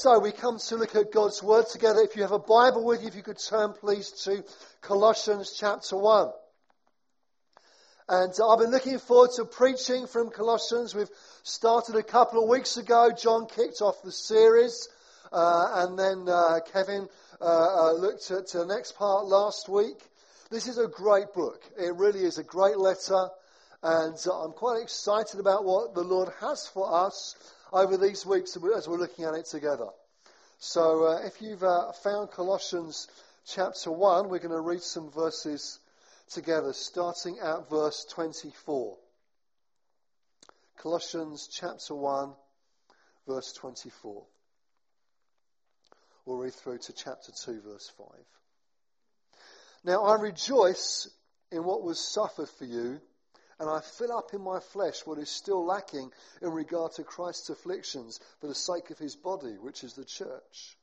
so we come to look at God's Word together. If you have a Bible with you, if you could turn please to Colossians chapter 1. And I've been looking forward to preaching from Colossians. We've started a couple of weeks ago. John kicked off the series, uh, and then uh, Kevin uh, uh looked at the next part last week. This is a great book. It really is a great letter, and I'm quite excited about what the Lord has for us over these weeks as we're looking at it together. So uh, if you've uh, found Colossians chapter 1, we're going to read some verses together, starting at verse 24. Colossians chapter 1, verse 24. We'll read through to chapter 2, verse 5. Now I rejoice in what was suffered for you and I fill up in my flesh what is still lacking in regard to Christ's afflictions for the sake of his body, which is the church.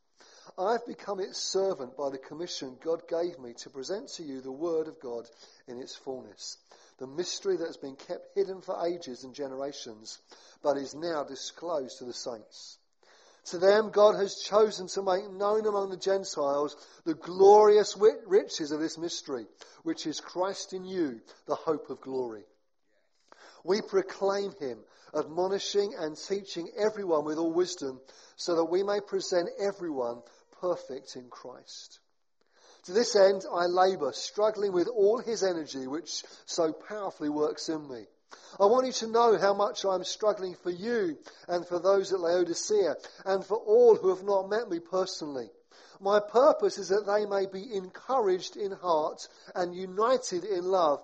I have become its servant by the commission God gave me to present to you the word of God in its fullness. The mystery that has been kept hidden for ages and generations, but is now disclosed to the saints. To them, God has chosen to make known among the Gentiles the glorious riches of this mystery, which is Christ in you, the hope of glory. We proclaim him, admonishing and teaching everyone with all wisdom, so that we may present everyone perfect in Christ. To this end, I labour, struggling with all his energy, which so powerfully works in me. I want you to know how much I am struggling for you and for those at Laodicea and for all who have not met me personally. My purpose is that they may be encouraged in heart and united in love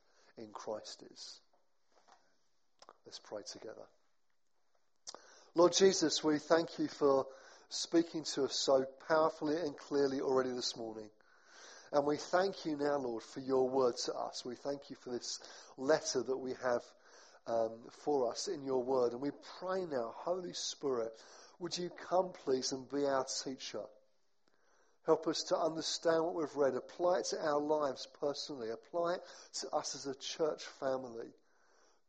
in Christ is. Let's pray together. Lord Jesus, we thank you for speaking to us so powerfully and clearly already this morning. And we thank you now, Lord, for your word to us. We thank you for this letter that we have um, for us in your word. And we pray now, Holy Spirit, would you come, please, and be our teacher? Help us to understand what we've read, apply it to our lives personally, apply it to us as a church family.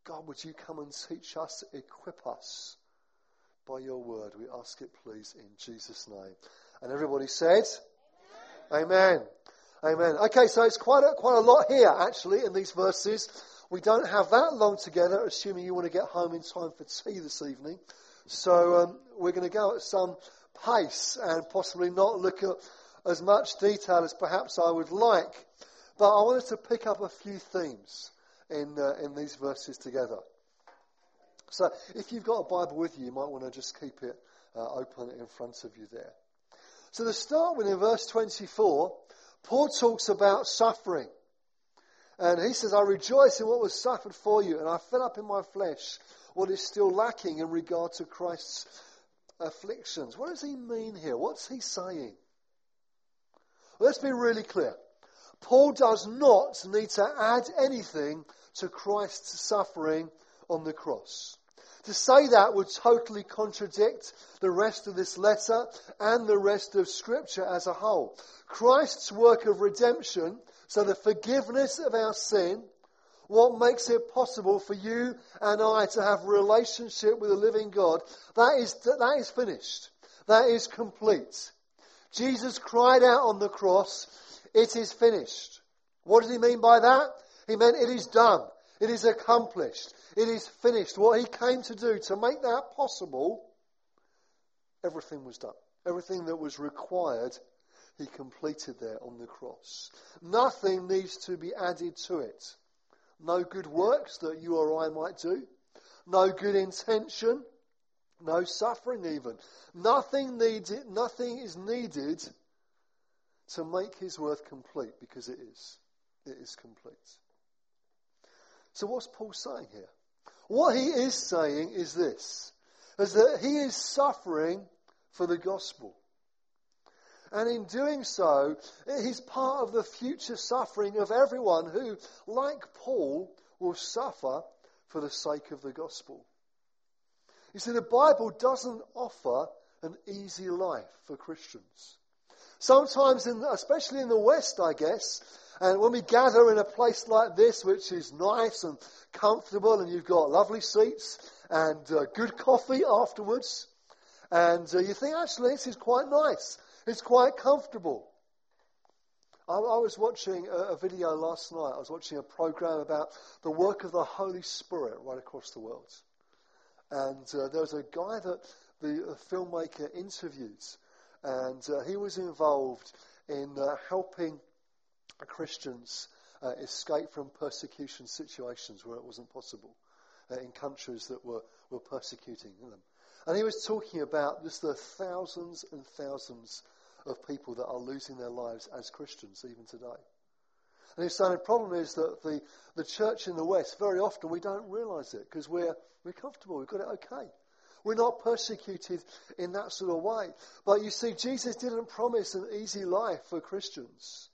God, would you come and teach us, equip us by your word? We ask it, please, in Jesus' name. And everybody said, Amen. Amen. Amen. Okay, so it's quite a, quite a lot here, actually, in these verses. We don't have that long together, assuming you want to get home in time for tea this evening. So um, we're going to go at some pace and possibly not look at as much detail as perhaps I would like, but I wanted to pick up a few themes in, uh, in these verses together. So if you've got a Bible with you, you might want to just keep it uh, open in front of you there. So to start with, in verse 24, Paul talks about suffering. And he says, I rejoice in what was suffered for you, and I fill up in my flesh what is still lacking in regard to Christ's afflictions. What does he mean here? What's he saying? Let's be really clear. Paul does not need to add anything to Christ's suffering on the cross. To say that would totally contradict the rest of this letter and the rest of Scripture as a whole. Christ's work of redemption, so the forgiveness of our sin, what makes it possible for you and I to have a relationship with the living God, that is, that is finished. That is complete. Jesus cried out on the cross, It is finished. What did he mean by that? He meant it is done. It is accomplished. It is finished. What he came to do to make that possible, everything was done. Everything that was required, he completed there on the cross. Nothing needs to be added to it. No good works that you or I might do. No good intention. No suffering even. Nothing needed, nothing is needed to make his worth complete because it is. It is complete. So what's Paul saying here? What he is saying is this, is that he is suffering for the gospel. And in doing so, he's part of the future suffering of everyone who, like Paul, will suffer for the sake of the gospel. You see, the Bible doesn't offer an easy life for Christians. Sometimes, in, especially in the West, I guess, and when we gather in a place like this, which is nice and comfortable, and you've got lovely seats and uh, good coffee afterwards, and uh, you think, actually, this is quite nice. It's quite comfortable. I, I was watching a, a, video last night. I was watching a program about the work of the Holy Spirit right across the world. And uh, there was a guy that the filmmaker interviewed, and uh, he was involved in uh, helping Christians uh, escape from persecution situations where it wasn't possible uh, in countries that were, were persecuting them. And he was talking about just the thousands and thousands of people that are losing their lives as Christians even today. And he's saying the problem is that the, the church in the West, very often we don't realize it because we're, we're comfortable, we've got it okay. We're not persecuted in that sort of way. But you see, Jesus didn't promise an easy life for Christians.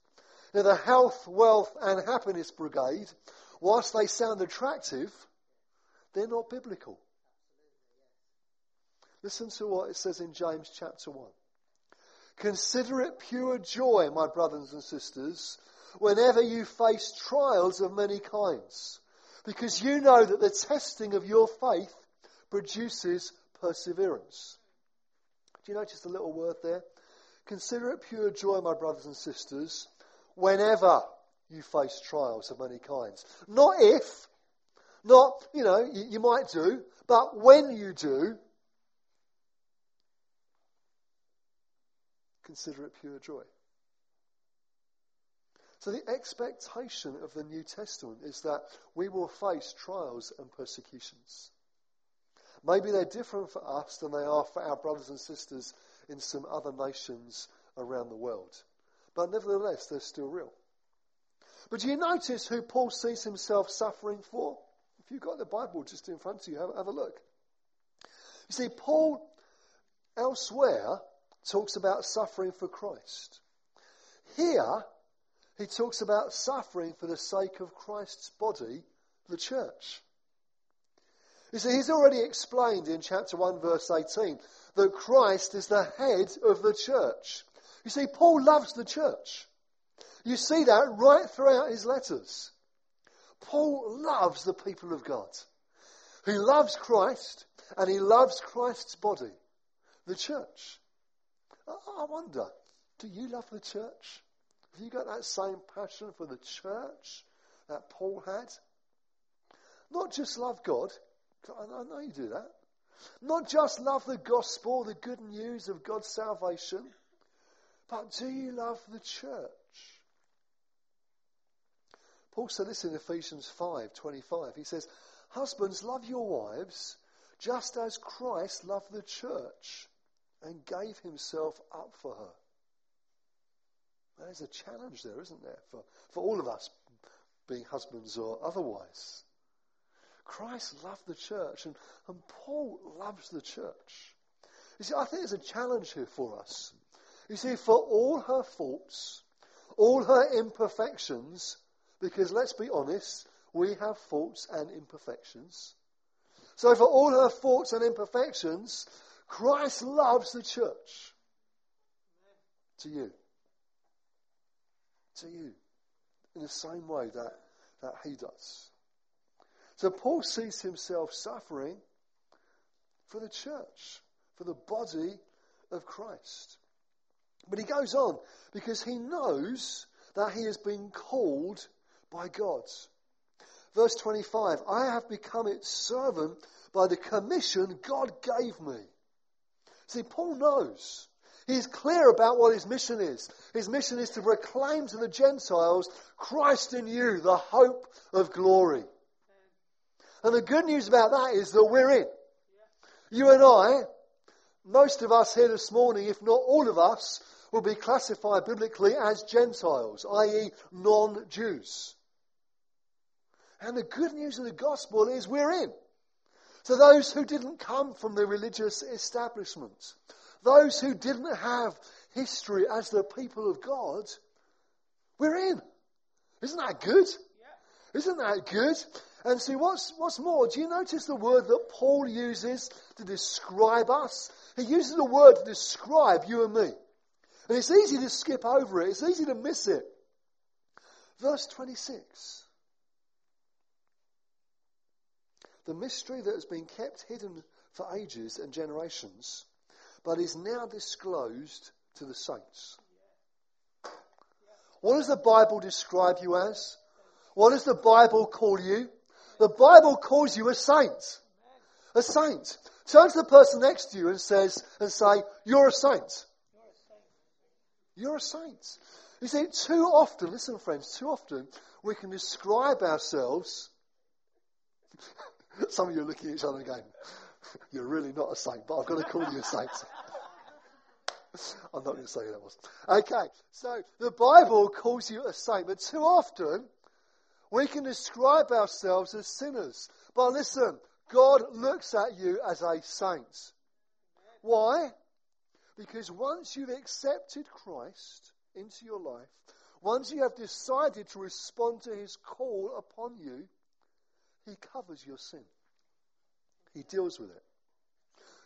Now, the health, wealth, and happiness brigade, whilst they sound attractive, they're not biblical. Listen to what it says in James chapter 1. Consider it pure joy, my brothers and sisters, whenever you face trials of many kinds, because you know that the testing of your faith produces perseverance. Do you notice the little word there? Consider it pure joy, my brothers and sisters, whenever you face trials of many kinds. Not if, not, you know, you, you might do, but when you do, consider it pure joy. So the expectation of the New Testament is that we will face trials and persecutions. Maybe they're different for us than they are for our brothers and sisters in some other nations around the world. But nevertheless, they're still real. But do you notice who Paul sees himself suffering for? If you've got the Bible just in front of you, have, have a look. You see, Paul elsewhere talks about suffering for Christ. Here, he talks about suffering for the sake of Christ's body, the church. You see, he's already explained in chapter 1, verse 18, that Christ is the head of the church. You see, Paul loves the church. You see that right throughout his letters. Paul loves the people of God. He loves Christ and he loves Christ's body, the church. I wonder, do you love the church? Have you got that same passion for the church that Paul had? Not just love God, I know you do that. Not just love the gospel, the good news of God's salvation, but do you love the church? Paul said this in Ephesians 5:25. He says, "Husbands, love your wives just as Christ loved the church and gave himself up for her. There's a challenge there, isn't there, for, for all of us, being husbands or otherwise. Christ loved the church, and, and Paul loves the church. You see, I think there's a challenge here for us. You see, for all her faults, all her imperfections, because let's be honest, we have faults and imperfections. So, for all her faults and imperfections, Christ loves the church. To you. To you. In the same way that, that he does. So Paul sees himself suffering for the church, for the body of Christ. But he goes on because he knows that he has been called by God. Verse 25 I have become its servant by the commission God gave me. See, Paul knows. He's clear about what his mission is. His mission is to proclaim to the Gentiles Christ in you, the hope of glory. And the good news about that is that we're in. You and I, most of us here this morning, if not all of us, will be classified biblically as Gentiles, i.e., non Jews. And the good news of the gospel is we're in. To those who didn't come from the religious establishment, those who didn't have history as the people of God, we're in. Isn't that good? Yeah. Isn't that good? And see, what's, what's more, do you notice the word that Paul uses to describe us? He uses a word to describe you and me. And it's easy to skip over it, it's easy to miss it. Verse 26. The mystery that has been kept hidden for ages and generations, but is now disclosed to the saints. What does the Bible describe you as? What does the Bible call you? The Bible calls you a saint. A saint. Turn to the person next to you and says and say, You're a saint. You're a saint. You see, too often, listen friends, too often we can describe ourselves. Some of you are looking at each other again. You're really not a saint, but I've got to call you a saint. I'm not going to say who that was. Okay, so the Bible calls you a saint, but too often we can describe ourselves as sinners. But listen, God looks at you as a saint. Why? Because once you've accepted Christ into your life, once you have decided to respond to his call upon you, he covers your sin. He deals with it.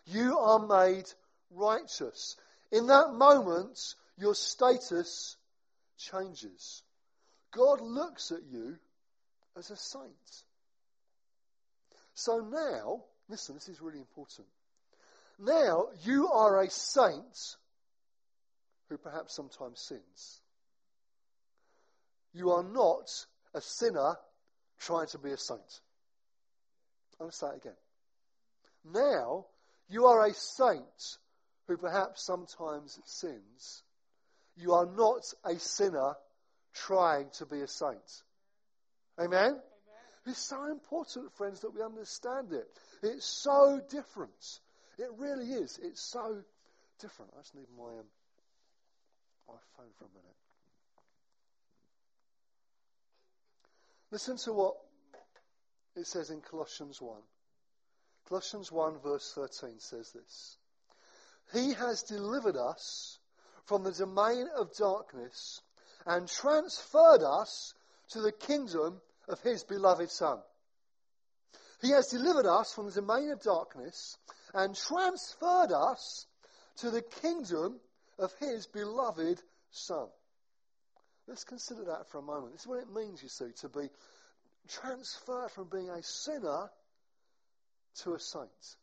You are made righteous. In that moment, your status changes. God looks at you as a saint. So now, listen, this is really important. Now you are a saint who perhaps sometimes sins. You are not a sinner trying to be a saint. To say it again. Now you are a saint who perhaps sometimes sins. You are not a sinner trying to be a saint. Amen? Amen? It's so important, friends, that we understand it. It's so different. It really is. It's so different. I just need my, um, my phone for a minute. Listen to what it says in Colossians 1. Colossians 1, verse 13 says this He has delivered us from the domain of darkness and transferred us to the kingdom of His beloved Son. He has delivered us from the domain of darkness and transferred us to the kingdom of his beloved Son. Let's consider that for a moment. This is what it means, you see, to be transferred from being a sinner to a saint.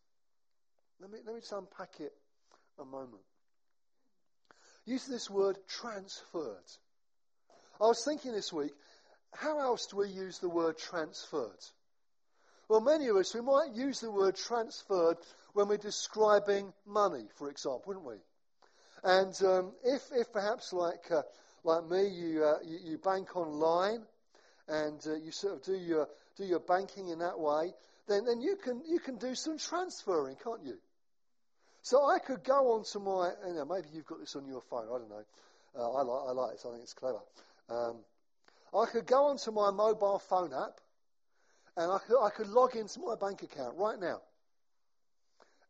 Let me, let me just unpack it a moment. Use this word transferred. I was thinking this week, how else do we use the word transferred? Well, many of us, we might use the word transferred when we're describing money, for example, wouldn't we? And um, if, if perhaps like, uh, like me, you, uh, you, you, bank online and uh, you sort of do your, do your banking in that way, then, then you, can, you can do some transferring, can't you? So I could go onto my, you know, maybe you've got this on your phone, I don't know. Uh, I, like, I like it, I think it's clever. Um, I could go onto my mobile phone app and I could, I could log into my bank account right now.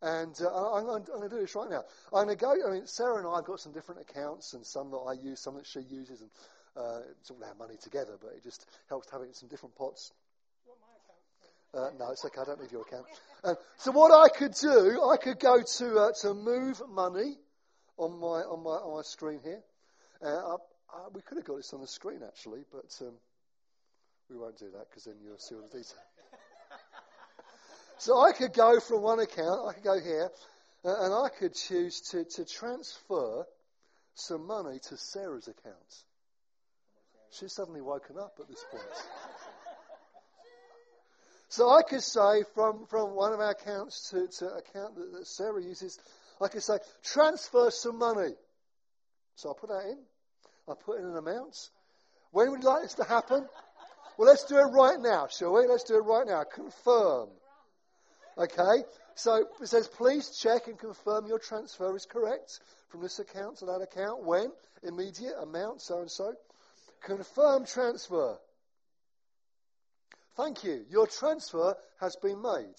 And uh, I'm, I'm, going to do this right now. I'm going to go. I mean, Sarah and I have got some different accounts, and some that I use, some that she uses, and uh, it's all our money together. But it just helps to have it in some different pots. Uh, no, it's okay. I don't need your account. Uh, so what I could do, I could go to uh, to move money on my on my on my screen here. Uh, we could have got this on the screen actually, but um, we won't do that because then you'll see all the detail. So I could go from one account, I could go here, uh, and I could choose to, to transfer some money to Sarah's account. She's suddenly woken up at this point. So I could say from, from one of our accounts to, to account that, that Sarah uses, I could say, transfer some money. So I put that in. I put in an amount. When would you like this to happen? Well, let's do it right now, shall we? Let's do it right now. Confirm. Okay? So it says, please check and confirm your transfer is correct from this account to that account. When? Immediate amount, so and so. Confirm transfer. Thank you. Your transfer has been made.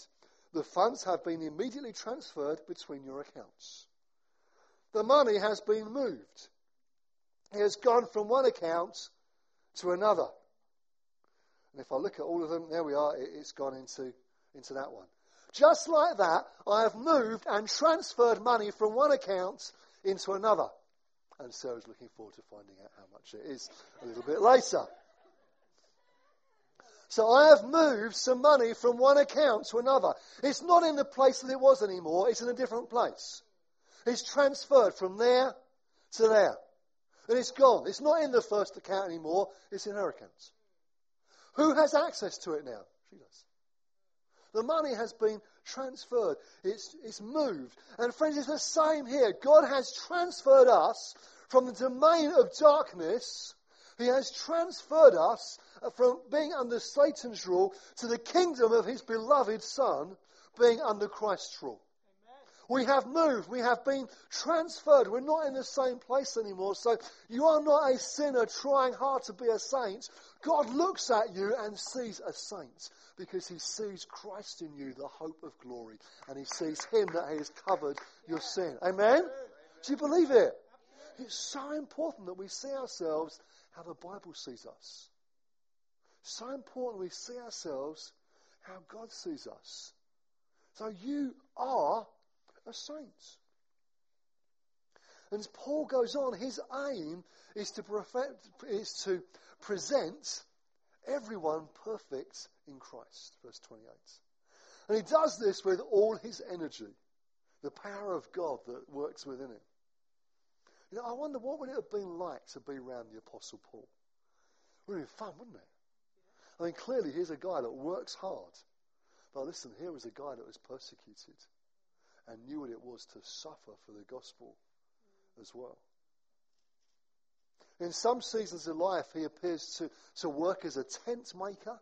The funds have been immediately transferred between your accounts. The money has been moved. It has gone from one account to another. And if I look at all of them, there we are, it's gone into, into that one. Just like that, I have moved and transferred money from one account into another. And Sarah's looking forward to finding out how much it is a little bit later. So I have moved some money from one account to another. It's not in the place that it was anymore, it's in a different place. It's transferred from there to there. And it's gone. It's not in the first account anymore, it's in her account. Who has access to it now? She does. The money has been transferred. It's, it's moved. And friends, it's the same here. God has transferred us from the domain of darkness. He has transferred us uh, from being under Satan's rule to the kingdom of his beloved Son, being under Christ's rule. We have moved. We have been transferred. We're not in the same place anymore. So you are not a sinner trying hard to be a saint. God looks at you and sees a saint because he sees Christ in you, the hope of glory. And he sees him that he has covered your sin. Amen? Do you believe it? It's so important that we see ourselves how the Bible sees us. So important we see ourselves how God sees us. So you are a saint. And as Paul goes on, his aim is to, perfect, is to present everyone perfect in Christ. Verse 28. And he does this with all his energy, the power of God that works within him. You know, I wonder what would it have been like to be around the Apostle Paul? It would have been fun, wouldn't it? I mean, clearly here's a guy that works hard. But listen, here was a guy that was persecuted and knew what it was to suffer for the gospel as well. In some seasons of life, he appears to, to work as a tent maker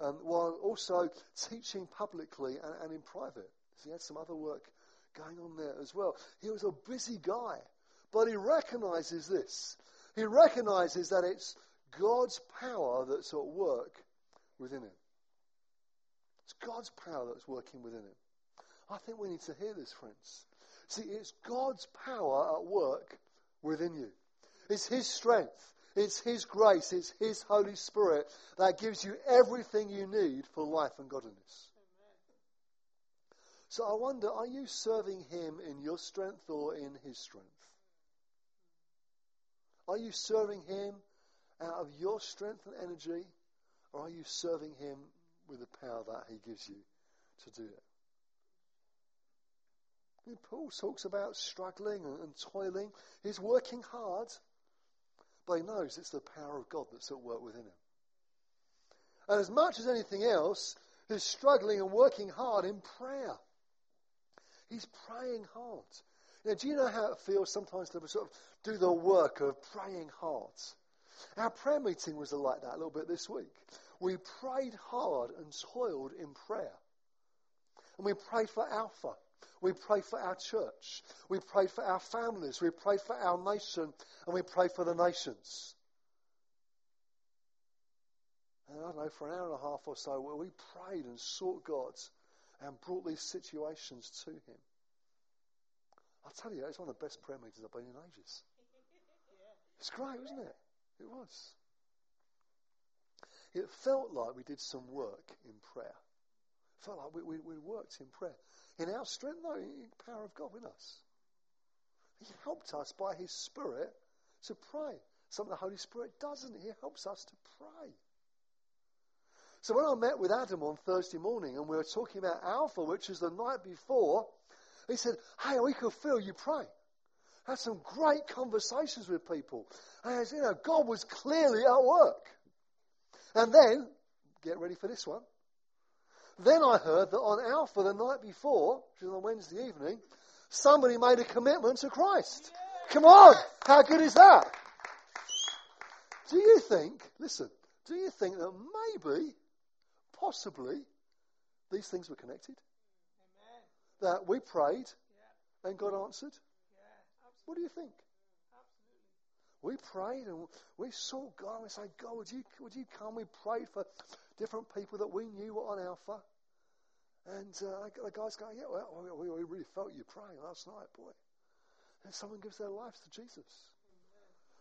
um, while also teaching publicly and, and in private. So he had some other work going on there as well. He was a busy guy, but he recognizes this. He recognizes that it's God's power that's at work within him. It's God's power that's working within him. I think we need to hear this, friends. See, it's God's power at work within you. It's His strength. It's His grace. It's His Holy Spirit that gives you everything you need for life and godliness. So I wonder, are you serving Him in your strength or in His strength? Are you serving Him out of your strength and energy, or are you serving Him with the power that He gives you to do it? Paul talks about struggling and, toiling. He's working hard, but he knows it's the power of God that's at work within him. And as much as anything else, he's struggling and working hard in prayer. He's praying hard. Now, do you know how it feels sometimes to sort of do the work of praying hard? Our prayer meeting was like that a little bit this week. We prayed hard and toiled in prayer. And we prayed for Alpha. We pray for our church. We pray for our families. We pray for our nation. And we pray for the nations. And I don't know, for an hour and a half or so, where we prayed and sought God and brought these situations to Him. I'll tell you, it's one of the best prayer meetings I've been in ages. It's great, wasn't it? It was. It felt like we did some work in prayer. It felt like we, we, we worked in prayer. In our strength? No, in the power of God with us. He helped us by His Spirit to pray. Something the Holy Spirit doesn't. He helps us to pray. So when I met with Adam on Thursday morning and we were talking about Alpha, which is the night before, he said, Hey, we could feel you pray. Had some great conversations with people. And as you know, God was clearly at work. And then, get ready for this one. Then I heard that on Alpha the night before, which was on Wednesday evening, somebody made a commitment to Christ. Come on! How good is that? Do you think, listen, do you think that maybe, possibly, these things were connected? that we prayed and God answered? What do you think? Absolutely. We prayed and we saw God. And we said, God, would you, would you come? We prayed for different people that we knew were on Alpha. And uh, the guy's going, yeah, well, we, we really felt you praying last night, boy. And someone gives their lives to Jesus.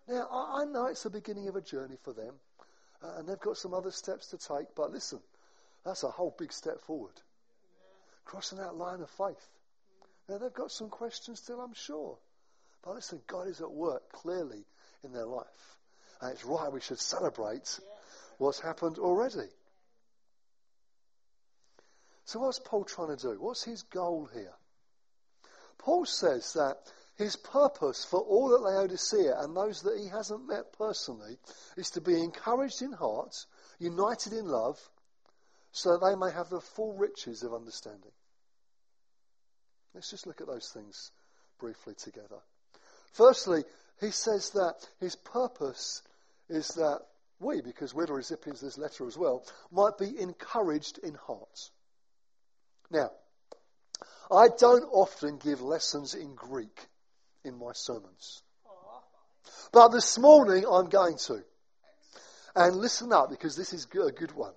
Now, I, I know it's the beginning of a journey for them. Uh, and they've got some other steps to take. But listen, that's a whole big step forward. Crossing that line of faith. Now, they've got some questions still, I'm sure. But listen, God is at work clearly in their life. And it's right we should celebrate what's happened already. So, what's Paul trying to do? What's his goal here? Paul says that his purpose for all at Laodicea and those that he hasn't met personally is to be encouraged in heart, united in love, so that they may have the full riches of understanding. Let's just look at those things briefly together. Firstly, he says that his purpose is that we, because we're the recipients of this letter as well, might be encouraged in heart. Now, I don't often give lessons in Greek in my sermons. But this morning I'm going to. And listen up because this is a good one.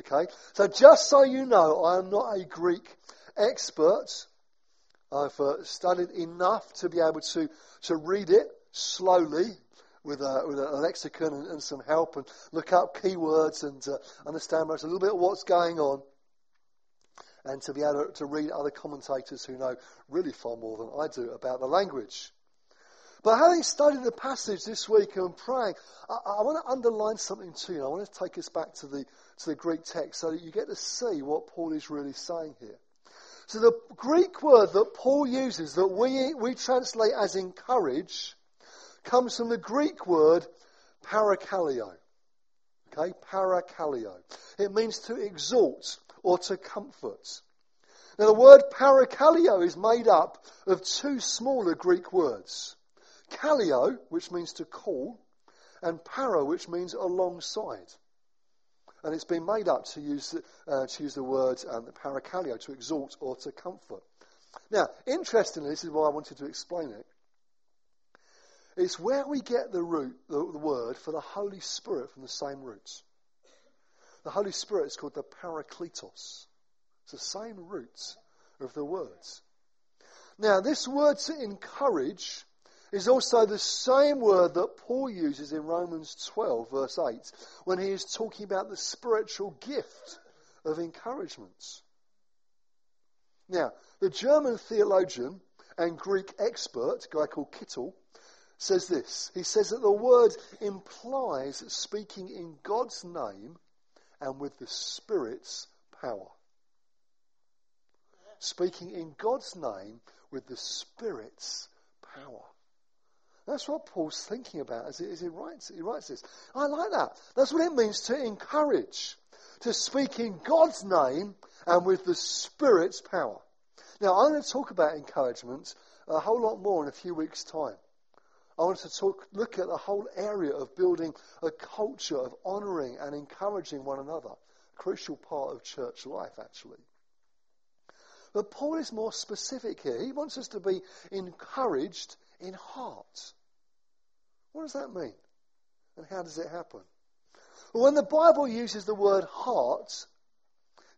Okay? So just so you know, I am not a Greek expert. I've uh, studied enough to be able to, to read it slowly with a, with a lexicon and, and some help and look up keywords and uh, understand a little bit of what's going on and to be able to read other commentators who know really far more than I do about the language. But having studied the passage this week and praying, I, I want to underline something to you. I want to take us back to the, to the Greek text so that you get to see what Paul is really saying here. So the Greek word that Paul uses that we, we translate as encourage comes from the Greek word parakaleo. Okay, parakaleo. It means to exalt or to comfort. Now the word parakaleo is made up of two smaller Greek words. Kaleo, which means to call, and para, which means alongside. And it's been made up to use, uh, to use the word um, parakaleo, to exalt or to comfort. Now, interestingly, this is why I wanted to explain it. It's where we get the root, the, the word for the Holy Spirit from the same roots. The Holy Spirit is called the Parakletos. It's the same root of the words. Now, this word to encourage is also the same word that Paul uses in Romans 12, verse 8, when he is talking about the spiritual gift of encouragement. Now, the German theologian and Greek expert, a guy called Kittel, says this. He says that the word implies speaking in God's name and with the Spirit's power. Speaking in God's name with the Spirit's power. That's what Paul's thinking about as he, as he, writes, he writes this. I like that. That's what it means to encourage, to speak in God's name and with the Spirit's power. Now, I'm going to talk about encouragement a whole lot more in a few weeks' time. I want to talk, look at the whole area of building a culture of honouring and encouraging one another. A crucial part of church life, actually. But Paul is more specific here. He wants us to be encouraged in heart. What does that mean? And how does it happen? Well, when the Bible uses the word heart,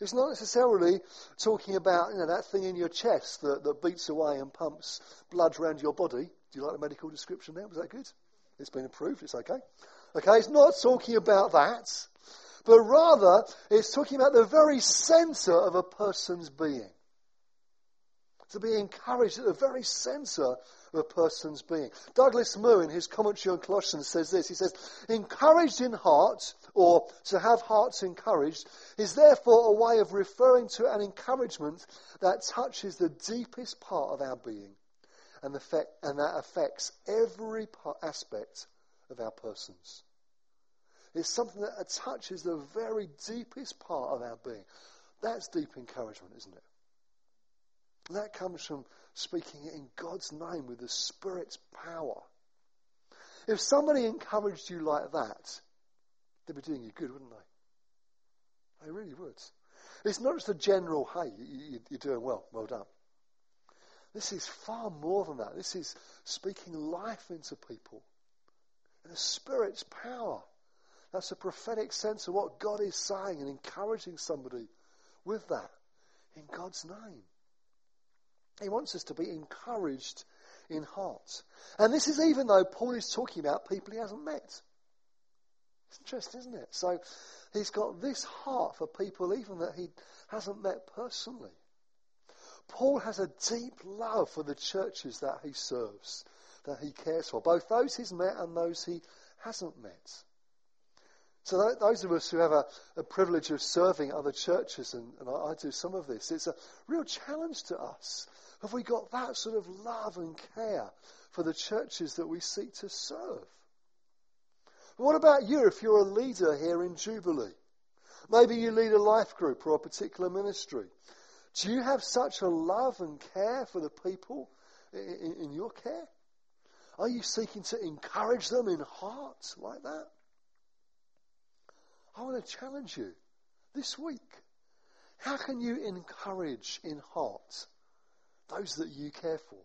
it's not necessarily talking about you know, that thing in your chest that, that beats away and pumps blood around your body. Do you like the medical description there? Was that good? It's been approved. It's okay. Okay, it's not talking about that, but rather it's talking about the very centre of a person's being. To be encouraged at the very centre of a person's being. Douglas Moo, in his commentary on Colossians, says this. He says, Encouraged in heart, or to have hearts encouraged, is therefore a way of referring to an encouragement that touches the deepest part of our being and, effect, and that affects every aspect of our persons. It's something that touches the very deepest part of our being. That's deep encouragement, isn't it? That comes from speaking in God's name with the Spirit's power. If somebody encouraged you like that, they'd be doing you good, wouldn't they? They really would. It's not just a general, hey, you're doing well, well done. This is far more than that. This is speaking life into people. And the Spirit's power. That's a prophetic sense of what God is saying and encouraging somebody with that in God's name. He wants us to be encouraged in heart. And this is even though Paul is talking about people he hasn't met. It's interesting, isn't it? So he's got this heart for people even that he hasn't met personally. Paul has a deep love for the churches that he serves, that he cares for, both those he's met and those he hasn't met. So those of us who have a, a, privilege of serving other churches, and, and I, I do some of this, it's a real challenge to us. Have we got that sort of love and care for the churches that we seek to serve? what about you if you're a leader here in Jubilee? Maybe you lead a life group or a particular ministry. Do you have such a love and care for the people in, in your care? Are you seeking to encourage them in heart like that? I want to challenge you this week. How can you encourage in heart those that you care for?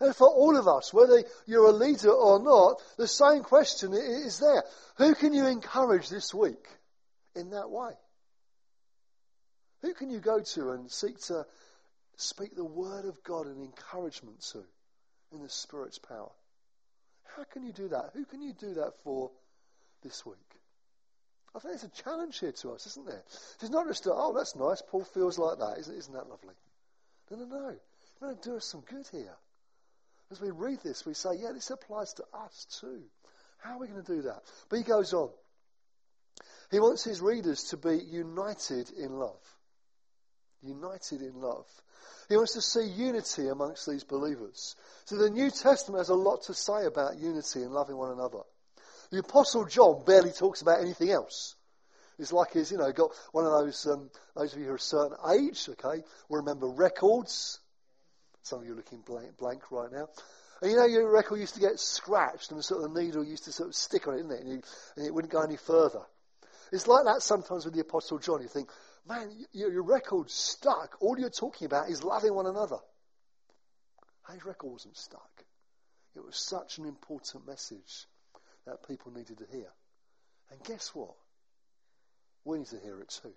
And for all of us, whether you're a leader or not, the same question is there. Who can you encourage this week in that way? Who can you go to and seek to speak the word of God and encouragement to in the Spirit's power? How can you do that? Who can you do that for this week? I think it's a challenge here to us, isn't there? It's not just, oh, that's nice, Paul feels like that. Isn't, isn't that lovely? No, no, no. It's going to do us some good here. As we read this, we say, yeah, this applies to us too. How are we going to do that? But he goes on. He wants his readers to be united in love. United in love. He wants to see unity amongst these believers. So the New Testament has a lot to say about unity and loving one another. The Apostle John barely talks about anything else. It's like he's, you know, got one of those, um, those of you who are a certain age, okay, will remember records. Some of you are looking blank, blank right now. And you know, your record used to get scratched and the sort of needle used to sort of stick on it, didn't it? And, you, and it wouldn't go any further. It's like that sometimes with the Apostle John. You think, man, your, your record's stuck. All you're talking about is loving one another. His record wasn't stuck. It was such an important message that people needed to hear. And guess what? We need to hear it too.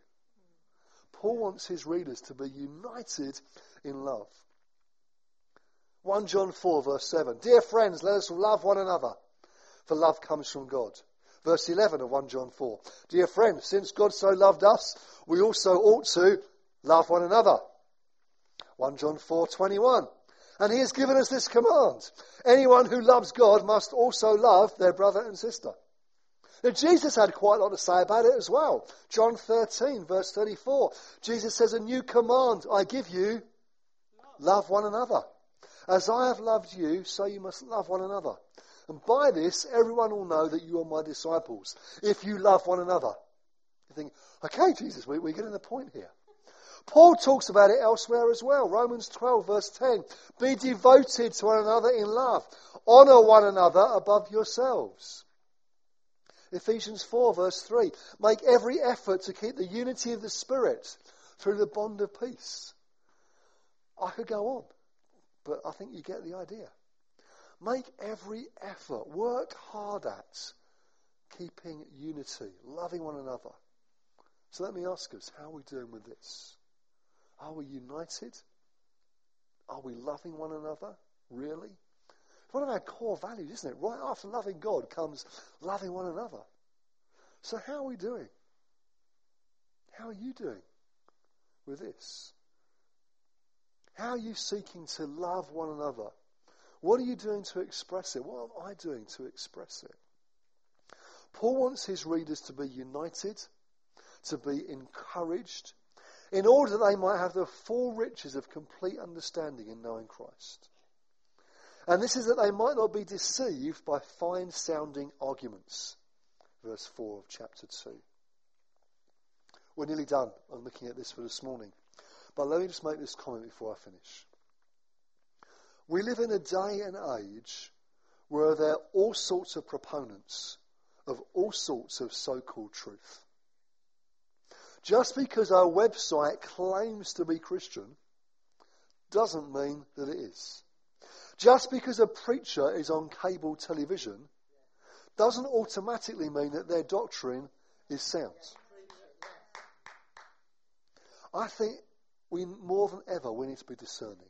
Paul wants his readers to be united in love. 1 John 4, verse 7. Dear friends, let us love one another, for love comes from God. Verse 11 of 1 John 4. Dear friends, since God so loved us, we also ought to love one another. 1 John 4, 21. And he has given us this command. Anyone who loves God must also love their brother and sister. Now, Jesus had quite a lot to say about it as well. John 13, verse 34. Jesus says, A new command I give you love one another. As I have loved you, so you must love one another. And by this, everyone will know that you are my disciples, if you love one another. You think, okay, Jesus, we, we're getting the point here. Paul talks about it elsewhere as well. Romans 12, verse 10. Be devoted to one another in love. Honour one another above yourselves. Ephesians 4, verse 3. Make every effort to keep the unity of the Spirit through the bond of peace. I could go on, but I think you get the idea. Make every effort, work hard at keeping unity, loving one another. So let me ask us, how are we doing with this? Are we united? Are we loving one another? Really? One of our core values, isn't it? Right after loving God comes loving one another. So, how are we doing? How are you doing with this? How are you seeking to love one another? What are you doing to express it? What am I doing to express it? Paul wants his readers to be united, to be encouraged, in order that they might have the full riches of complete understanding in knowing Christ. And this is that they might not be deceived by fine sounding arguments. Verse 4 of chapter 2. We're nearly done on looking at this for this morning. But let me just make this comment before I finish. We live in a day and age where there are all sorts of proponents of all sorts of so called truth. Just because our website claims to be Christian doesn't mean that it is. Just because a preacher is on cable television doesn't automatically mean that their doctrine is sound. I think we more than ever we need to be discerning.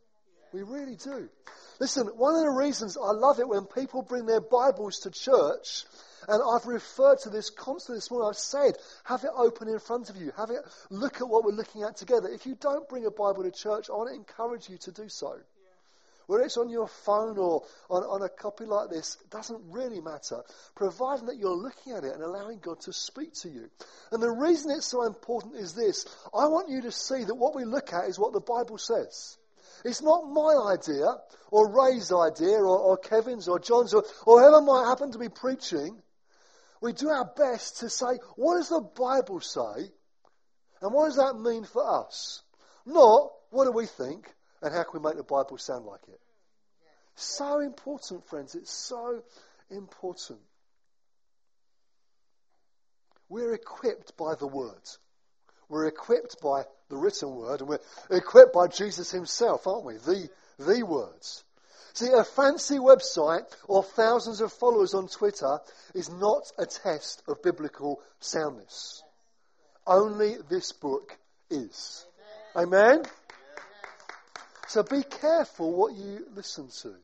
We really do. Listen, one of the reasons I love it when people bring their Bibles to church, and I've referred to this constantly this morning, I've said, have it open in front of you. Have it look at what we're looking at together. If you don't bring a Bible to church, I want to encourage you to do so. Whether it's on your phone or on, on a copy like this, doesn't really matter, providing that you're looking at it and allowing God to speak to you. And the reason it's so important is this I want you to see that what we look at is what the Bible says. It's not my idea, or Ray's idea, or, or Kevin's, or John's, or, or whoever might happen to be preaching. We do our best to say, what does the Bible say? And what does that mean for us? Not, what do we think? And how can we make the Bible sound like it? So important, friends. It's so important. We're equipped by the Word. We're equipped by the written Word, and we're equipped by Jesus Himself, aren't we? The, the words. See, a fancy website or thousands of followers on Twitter is not a test of biblical soundness. Only this book is. Amen? So be careful what you listen to.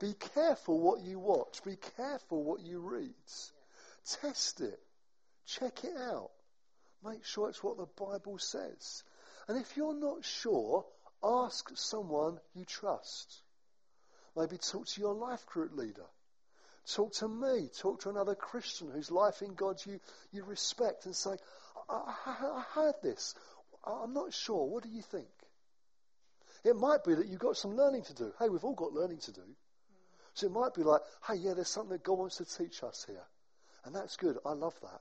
Be careful what you watch. Be careful what you read. Test it. Check it out. Make sure it's what the Bible says. And if you're not sure, ask someone you trust. Maybe talk to your life group leader. Talk to me. Talk to another Christian whose life in God you, you respect and say, I, I, I heard this. I'm not sure. What do you think? It might be that you've got some learning to do. Hey, we've all got learning to do. So it might be like, hey, yeah, there's something that God wants to teach us here. And that's good. I love that.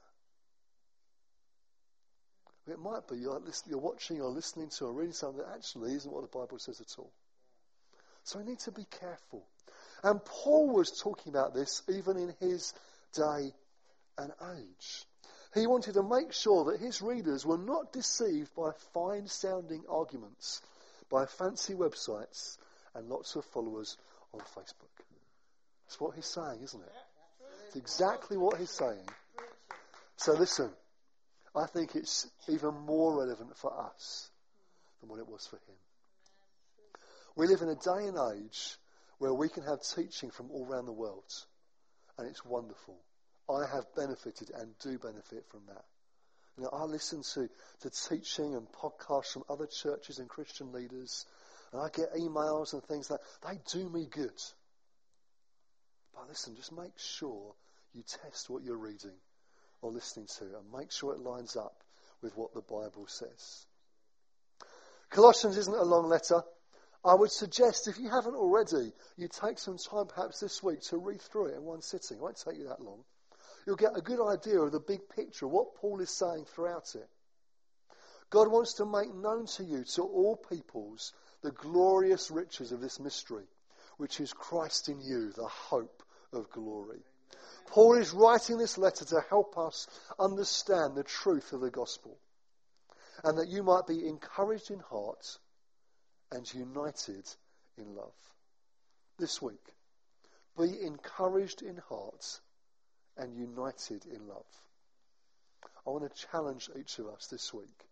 It might be you're, you're watching or listening to or reading something that actually isn't what the Bible says at all. So we need to be careful. And Paul was talking about this even in his day and age. He wanted to make sure that his readers were not deceived by fine sounding arguments by fancy websites and lots of followers on Facebook. That's what he's saying, isn't it? It's exactly what he's saying. So listen, I think it's even more relevant for us than what it was for him. We live in a day and age where we can have teaching from all around the world, and it's wonderful. I have benefited and do benefit from that. You know, I listen to, to teaching and podcasts from other churches and Christian leaders, and I get emails and things like that. They do me good. But listen, just make sure you test what you're reading or listening to and make sure it lines up with what the Bible says. Colossians isn't a long letter. I would suggest, if you haven't already, you take some time perhaps this week to read through it in one sitting. It won't take you that long you'll get a good idea of the big picture, what Paul is saying throughout it. God wants to make known to you, to all peoples, the glorious riches of this mystery, which is Christ in you, the hope of glory. Paul is writing this letter to help us understand the truth of the gospel and that you might be encouraged in heart and united in love. This week, be encouraged in heart and united in love. I want to challenge each of us this week.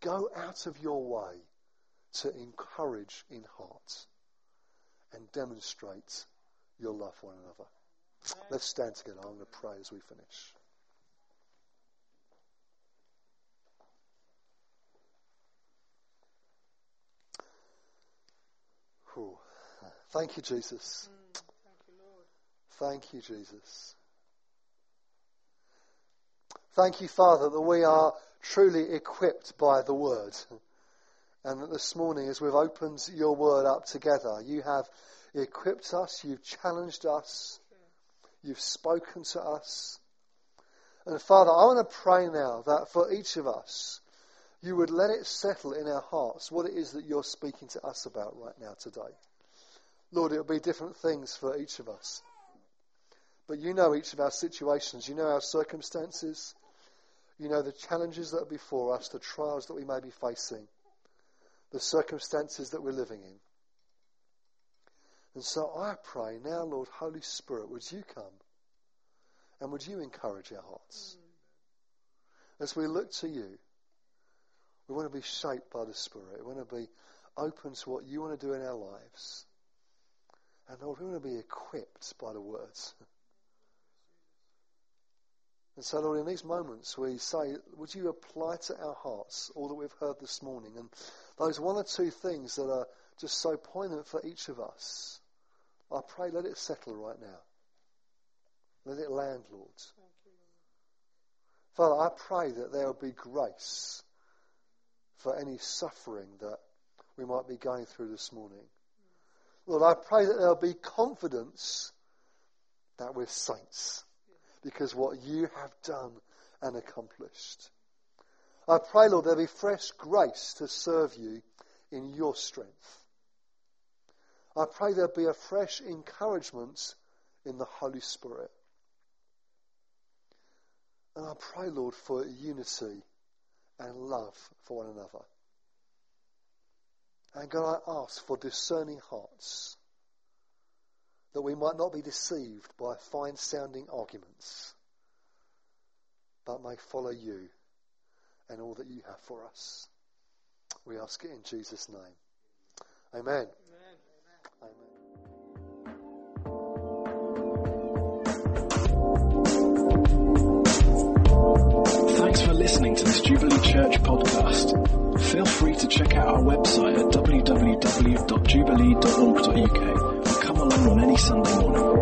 Go out of your way to encourage in heart and demonstrate your love for one another. Let's stand together. I'm going to pray as we finish. Thank you, Jesus. Mm, thank you, Lord. Thank you, Jesus. Thank you, Father, that we are truly equipped by the Word. And that this morning, as we've opened your Word up together, you have equipped us, you've challenged us, you've spoken to us. And Father, I want to pray now that for each of us, you would let it settle in our hearts what it is that you're speaking to us about right now today. Lord, it'll be different things for each of us. But you know each of our situations, you know our circumstances, you know the challenges that are before us, the trials that we may be facing. the circumstances that we're living in. And so I pray now, Lord, Holy Spirit, would you come and would you encourage our hearts? Mm. As we look to you, we want to be shaped by the Spirit. We want to be open to what you want to do in our lives. And Lord, we want to be equipped by the words. And so, Lord, in these moments, we say, would you apply to our hearts all that we've heard this morning? And those one or two things that are just so poignant for each of us, I pray, let it settle right now. Let it land, Lord. Father, I pray that there will be grace for any suffering that we might be going through this morning. Lord, I pray that there'll be confidence that we're saints because what you have done and accomplished. I pray, Lord, there'll be fresh grace to serve you in your strength. I pray there'll be a fresh encouragement in the Holy Spirit. And I pray, Lord, for unity and love for one another. And God, I ask for discerning hearts that we might not be deceived by fine sounding arguments, but may follow you and all that you have for us. We ask it in Jesus' name. Amen. Amen. Thanks for listening to this Jubilee Church podcast. Feel free to check out our website at www.jubilee.org.uk on any Sunday morning.